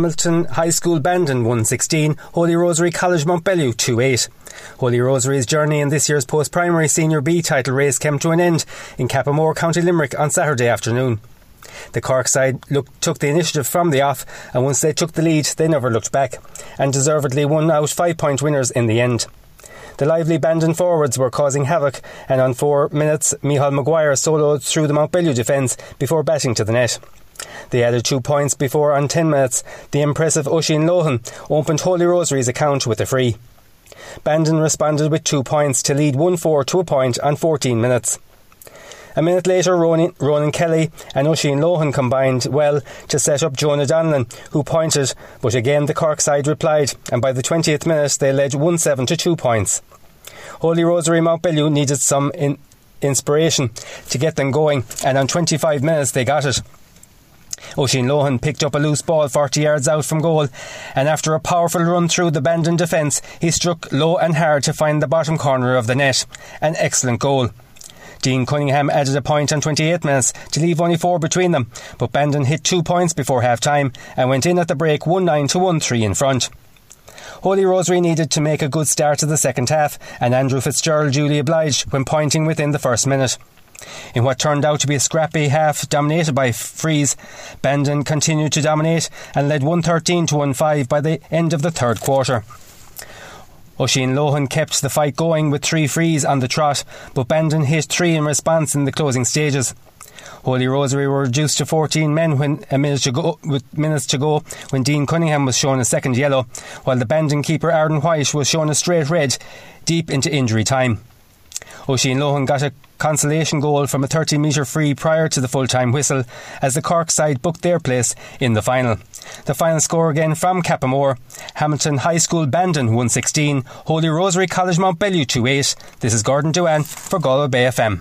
Hamilton High School Bandon 116, Holy Rosary College Mountbellew 28. Holy Rosary's journey in this year's post-primary Senior B title race came to an end in Cappamore, County Limerick on Saturday afternoon. The Cork side took the initiative from the off, and once they took the lead, they never looked back, and deservedly won out five-point winners in the end. The lively Bandon forwards were causing havoc, and on four minutes, Michal Maguire soloed through the Mountbellew defence before batting to the net. They added two points before, on 10 minutes, the impressive Oisin Lohan opened Holy Rosary's account with a free. Bandon responded with two points to lead 1 4 to a point on 14 minutes. A minute later, Ronan, Ronan Kelly and Oisin Lohan combined well to set up Jonah Donlan, who pointed, but again the Cork side replied, and by the 20th minute they led 1 7 to 2 points. Holy Rosary Mountbellew needed some in- inspiration to get them going, and on 25 minutes they got it. Oisin Lohan picked up a loose ball 40 yards out from goal, and after a powerful run through the Bandon defence, he struck low and hard to find the bottom corner of the net. An excellent goal. Dean Cunningham added a point on 28 minutes to leave only four between them, but Bandon hit two points before half time and went in at the break 1 9 to 1 3 in front. Holy Rosary needed to make a good start to the second half, and Andrew Fitzgerald duly obliged when pointing within the first minute. In what turned out to be a scrappy half dominated by frees, Bandon continued to dominate and led 113 to 15 by the end of the third quarter. Oisin Lohan kept the fight going with three frees on the trot, but Bandon hit three in response in the closing stages. Holy Rosary were reduced to 14 men when uh, a minute to go, with minutes to go when Dean Cunningham was shown a second yellow, while the Bandon keeper Arden White was shown a straight red deep into injury time. Oisin Lohan got a consolation goal from a 30 metre free prior to the full time whistle as the Cork side booked their place in the final. The final score again from Cappamore Hamilton High School Bandon 116, Holy Rosary College Mountbellew 28. This is Gordon Duan for Galway Bay FM.